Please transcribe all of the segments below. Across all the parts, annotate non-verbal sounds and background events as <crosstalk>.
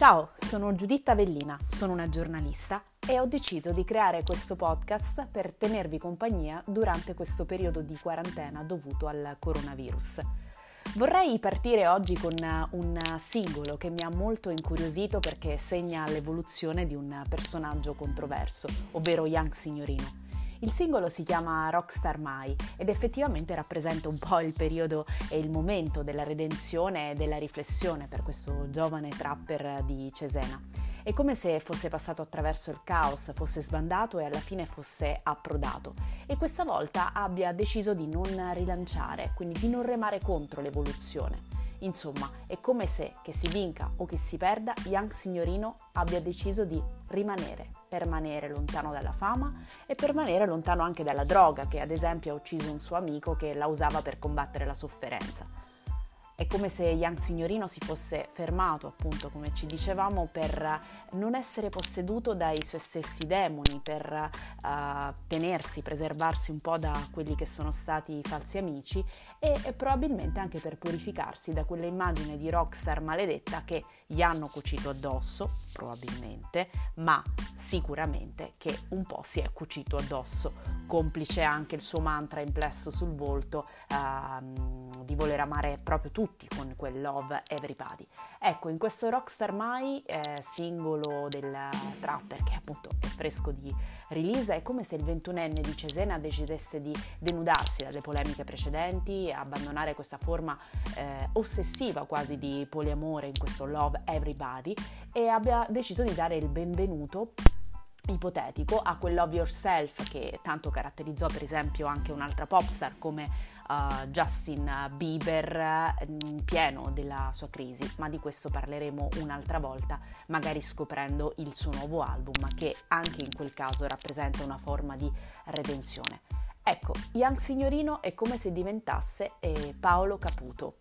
Ciao, sono Giuditta Avellina, sono una giornalista e ho deciso di creare questo podcast per tenervi compagnia durante questo periodo di quarantena dovuto al coronavirus. Vorrei partire oggi con un singolo che mi ha molto incuriosito perché segna l'evoluzione di un personaggio controverso, ovvero Young Signorino. Il singolo si chiama Rockstar Mai ed effettivamente rappresenta un po' il periodo e il momento della redenzione e della riflessione per questo giovane trapper di Cesena. È come se fosse passato attraverso il caos, fosse sbandato e alla fine fosse approdato. E questa volta abbia deciso di non rilanciare, quindi di non remare contro l'evoluzione. Insomma, è come se, che si vinca o che si perda, Young Signorino abbia deciso di rimanere, permanere lontano dalla fama e permanere lontano anche dalla droga, che ad esempio ha ucciso un suo amico che la usava per combattere la sofferenza. È come se Young Signorino si fosse fermato, appunto, come ci dicevamo, per non essere posseduto dai suoi stessi demoni, per uh, tenersi, preservarsi un po' da quelli che sono stati i falsi amici e, e probabilmente anche per purificarsi da quella immagine di rockstar maledetta che gli hanno cucito addosso, probabilmente, ma sicuramente che un po' si è cucito addosso, complice anche il suo mantra implesso sul volto uh, di voler amare proprio tutti con quel love everybody. Ecco, in questo Rockstar Mai, eh, singolo del trapper che appunto è fresco di release, è come se il ventunenne di Cesena decidesse di denudarsi dalle polemiche precedenti e abbandonare questa forma eh, ossessiva quasi di poliamore in questo love everybody e abbia deciso di dare il benvenuto ipotetico a quel love yourself che tanto caratterizzò per esempio anche un'altra popstar come uh, Justin Bieber in pieno della sua crisi, ma di questo parleremo un'altra volta, magari scoprendo il suo nuovo album che anche in quel caso rappresenta una forma di redenzione. Ecco, Young Signorino è come se diventasse eh, Paolo Caputo.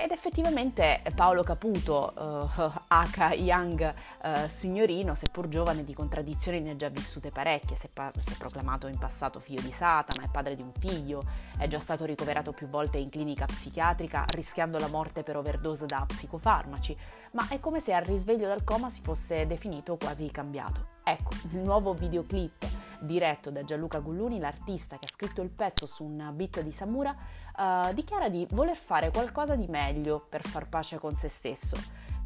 Ed effettivamente Paolo Caputo, <laughs> uh, H. Young uh, signorino, seppur giovane di contraddizioni ne ha già vissute parecchie, si è, pa- si è, proclamato in passato figlio di Satana, è padre di un figlio, è già stato ricoverato più volte in clinica psichiatrica rischiando la morte per overdose da psicofarmaci, ma è come se al risveglio dal coma si fosse definito quasi cambiato. Ecco, il nuovo videoclip diretto da Gianluca Gulluni, l'artista che ha scritto il pezzo su un beat di Samura, uh, dichiara di voler fare qualcosa di meglio per far pace con se stesso.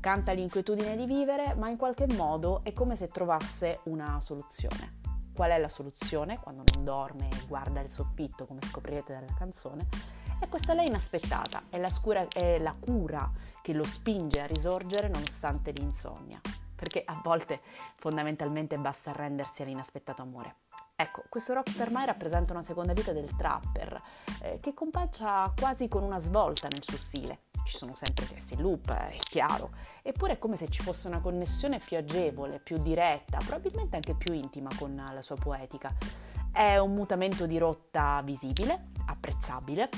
Canta l'inquietudine di vivere, ma in qualche modo è come se trovasse una soluzione. Qual è la soluzione quando non dorme e guarda il soffitto, come scoprirete dalla canzone? E questa lei inaspettata, è la, scura, è la cura che lo spinge a risorgere nonostante l'insonnia, perché a volte fondamentalmente basta arrendersi all'inaspettato amore. Ecco, questo Rockstar Mai rappresenta una seconda vita del trapper, eh, che compaccia quasi con una svolta nel suo stile. Ci sono sempre testi in loop, è chiaro, eppure è come se ci fosse una connessione più agevole, più diretta, probabilmente anche più intima con la sua poetica. È un mutamento di rotta visibile, apprezzabile,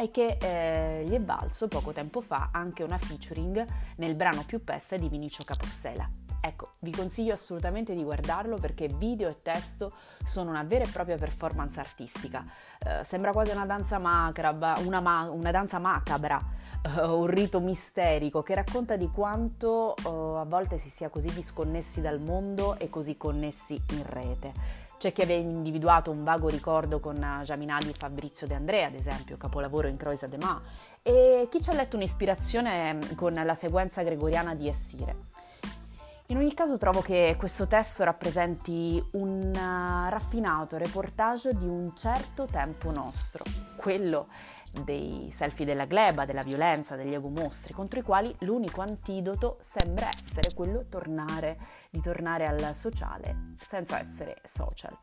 e che eh, gli è valso poco tempo fa anche una featuring nel brano più peste di Vinicio Capossela. Ecco, vi consiglio assolutamente di guardarlo perché video e testo sono una vera e propria performance artistica. Eh, sembra quasi una danza macabra, una, ma- una danza macabra, eh, un rito misterico che racconta di quanto eh, a volte si sia così disconnessi dal mondo e così connessi in rete. C'è chi aveva individuato un vago ricordo con Giaminali e Fabrizio De Andrea, ad esempio, capolavoro in Croisa de Ma, e chi ci ha letto un'ispirazione con la sequenza gregoriana di Essire. In ogni caso trovo che questo testo rappresenti un uh, raffinato reportage di un certo tempo nostro, quello dei selfie della gleba, della violenza, degli egomostri, contro i quali l'unico antidoto sembra essere quello tornare, di tornare al sociale senza essere social.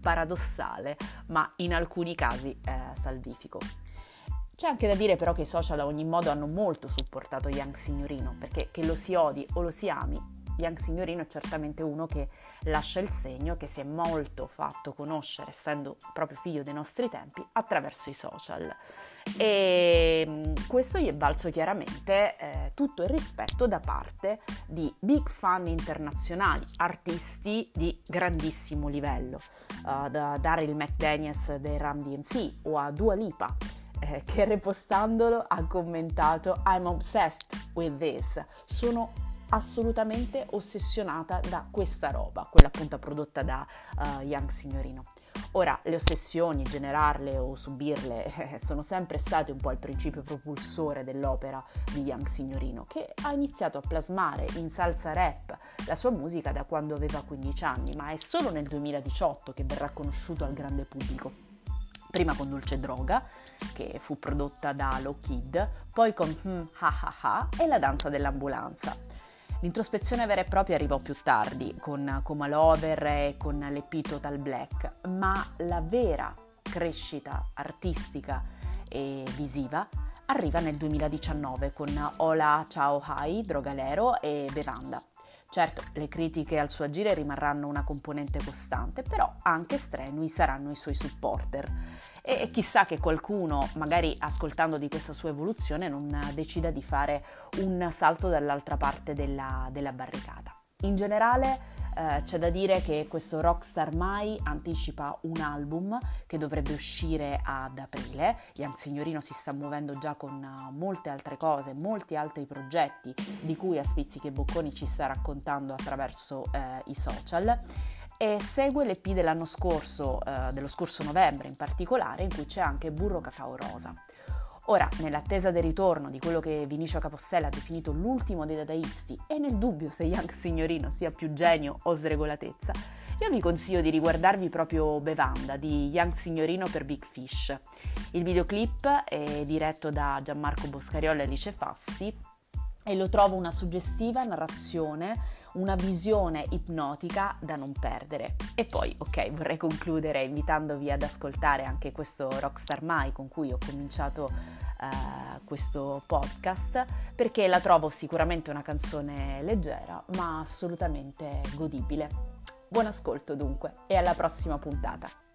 Paradossale, ma in alcuni casi eh, salvifico. C'è anche da dire però che i social a ogni modo hanno molto supportato Young Signorino, perché che lo si odi o lo si ami, Young Signorino è certamente uno che lascia il segno, che si è molto fatto conoscere, essendo proprio figlio dei nostri tempi, attraverso i social. E mm, questo gli è valso chiaramente eh, tutto il rispetto da parte di big fan internazionali, artisti di grandissimo livello, uh, da Daryl McDaniels dei Ram DMC o a Dua Lipa, eh, che repostandolo ha commentato I'm obsessed with this. Sono assolutamente ossessionata da questa roba, quella appunto prodotta da uh, Young Signorino. Ora, le ossessioni, generarle o subirle, eh, <laughs> sono sempre state un po' il principio propulsore dell'opera di Young Signorino, che ha iniziato a plasmare in salsa rap la sua musica da quando aveva 15 anni, ma è solo nel 2018 che verrà conosciuto al grande pubblico prima con Dolce Droga, che fu prodotta da Low Kid, poi con Hmm Ha Ha Ha e La danza dell'ambulanza. L'introspezione vera e propria arrivò più tardi, con Coma Lover e con l'EP Total Black, ma la vera crescita artistica e visiva arriva nel 2019 con Hola Ciao Hai, Drogalero e Bevanda. Certo, le critiche al suo agire rimarranno una componente costante, però anche strenui saranno i suoi supporter. E chissà che qualcuno, magari ascoltando di questa sua evoluzione, non decida di fare un salto dall'altra parte della, della barricata. In generale, eh, c'è da dire che questo Rockstar Mai anticipa un album che dovrebbe uscire ad aprile. Ian Signorino si sta muovendo già con uh, molte altre cose, molti altri progetti di cui a Spizzichi Bocconi ci sta raccontando attraverso eh, i social e segue l'EP dell'anno scorso, eh, dello scorso novembre in particolare, in cui c'è anche Burro Cacao Rosa. Ora, nell'attesa del ritorno di quello che Vinicio Capostella ha definito l'ultimo dei dadaisti e nel dubbio se Young Signorino sia più genio o sregolatezza, io vi consiglio di riguardarvi proprio Bevanda di Young Signorino per Big Fish. Il videoclip è diretto da Gianmarco Boscariola e Alice Fassi e lo trovo una suggestiva narrazione una visione ipnotica da non perdere. E poi, ok, vorrei concludere invitandovi ad ascoltare anche questo Rockstar Mai con cui ho cominciato uh, questo podcast, perché la trovo sicuramente una canzone leggera, ma assolutamente godibile. Buon ascolto dunque e alla prossima puntata.